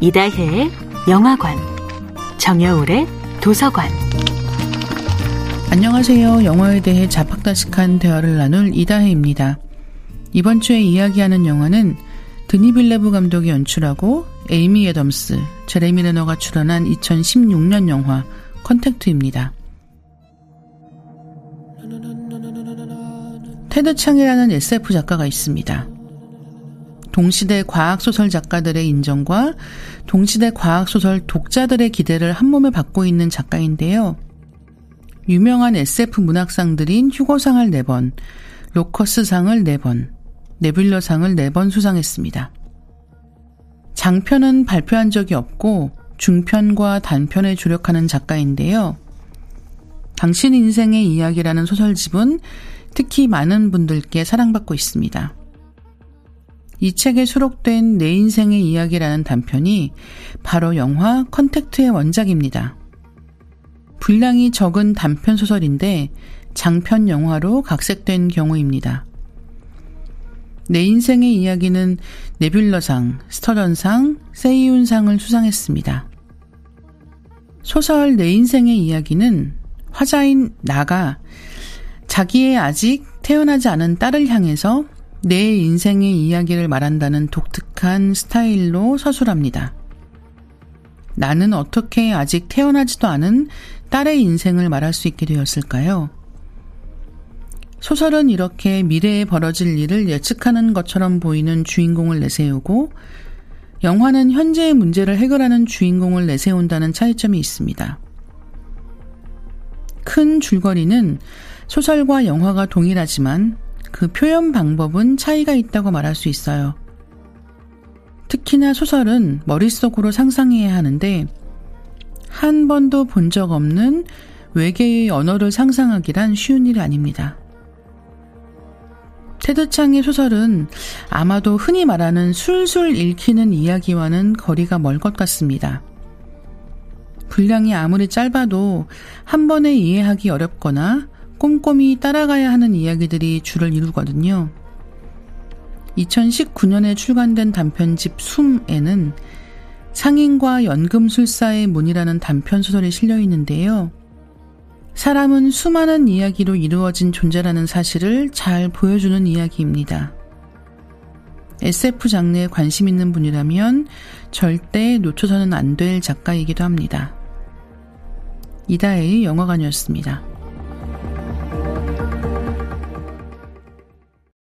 이다혜의 영화관, 정여울의 도서관. 안녕하세요. 영화에 대해 잡학다식한 대화를 나눌 이다혜입니다. 이번 주에 이야기하는 영화는 드니 빌뇌브 감독이 연출하고 에이미 애덤스, 제레미 레너가 출연한 2016년 영화 컨택트입니다. 테드 창이라는 SF 작가가 있습니다. 동시대 과학소설 작가들의 인정과 동시대 과학소설 독자들의 기대를 한 몸에 받고 있는 작가인데요. 유명한 SF 문학상들인 휴고상을 4번, 로커스상을 4번, 네뷸러상을 4번 수상했습니다. 장편은 발표한 적이 없고 중편과 단편에 주력하는 작가인데요. 당신 인생의 이야기라는 소설집은 특히 많은 분들께 사랑받고 있습니다. 이 책에 수록된 내 인생의 이야기라는 단편이 바로 영화 컨택트의 원작입니다. 분량이 적은 단편 소설인데 장편 영화로 각색된 경우입니다. 내 인생의 이야기는 네뷸러상, 스터전상, 세이운상을 수상했습니다. 소설 내 인생의 이야기는 화자인 나가 자기의 아직 태어나지 않은 딸을 향해서 내 인생의 이야기를 말한다는 독특한 스타일로 서술합니다. 나는 어떻게 아직 태어나지도 않은 딸의 인생을 말할 수 있게 되었을까요? 소설은 이렇게 미래에 벌어질 일을 예측하는 것처럼 보이는 주인공을 내세우고 영화는 현재의 문제를 해결하는 주인공을 내세운다는 차이점이 있습니다. 큰 줄거리는 소설과 영화가 동일하지만 그 표현 방법은 차이가 있다고 말할 수 있어요. 특히나 소설은 머릿속으로 상상해야 하는데 한 번도 본 적 없는 외계의 언어를 상상하기란 쉬운 일이 아닙니다. 테드 창의 소설은 아마도 흔히 말하는 술술 읽히는 이야기와는 거리가 멀 것 같습니다. 분량이 아무리 짧아도 한 번에 이해하기 어렵거나 꼼꼼히 따라가야 하는 이야기들이 주를 이루거든요. 2019년에 출간된 단편집 숨에는 상인과 연금술사의 문이라는 단편 소설이 실려 있는데요. 사람은 수많은 이야기로 이루어진 존재라는 사실을 잘 보여주는 이야기입니다. SF 장르에 관심 있는 분이라면 절대 놓쳐서는 안 될 작가이기도 합니다. 이다혜의 영화관이었습니다.